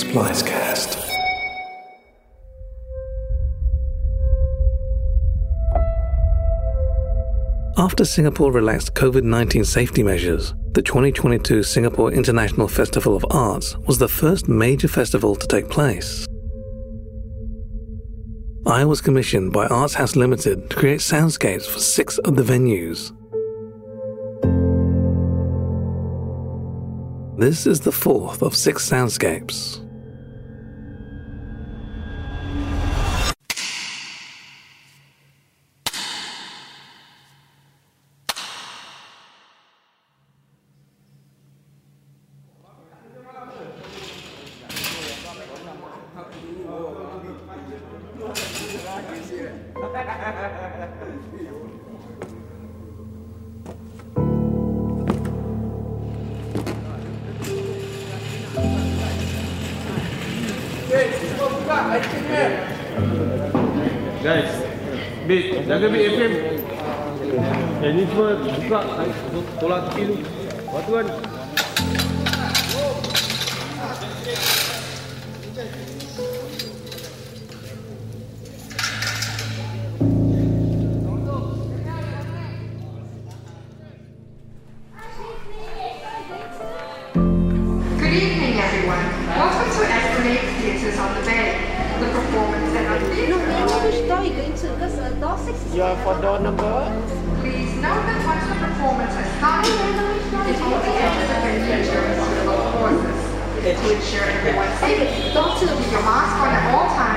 Splicecast. After Singapore relaxed COVID 19 safety measures, the 2022 Singapore International Festival of Arts was the first major festival to take place. I was commissioned by Arts House Limited to create soundscapes for six of the venues. This is the fourth of six soundscapes. Guys, Bit, jaga Bit FM. Yang ni semua buka, tolak tepi tu. Waktu kan. Good evening, everyone. Welcome to Esplanade Theatres on the Bay. The performance that I'm No, we know door you're going to because uh, door 6 You are for door number Please note that once the performance has started, it will be entered the venue during suitable pauses. To ensure everyone's safety, door 2. keep your mask on at all times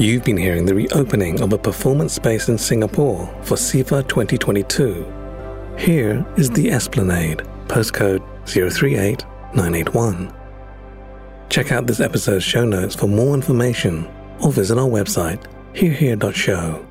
You've been hearing the reopening of a performance space in Singapore for SIFA 2022. Here is the Esplanade, postcode 038981. Check out this episode's show notes for more information or visit our website, herehere.show.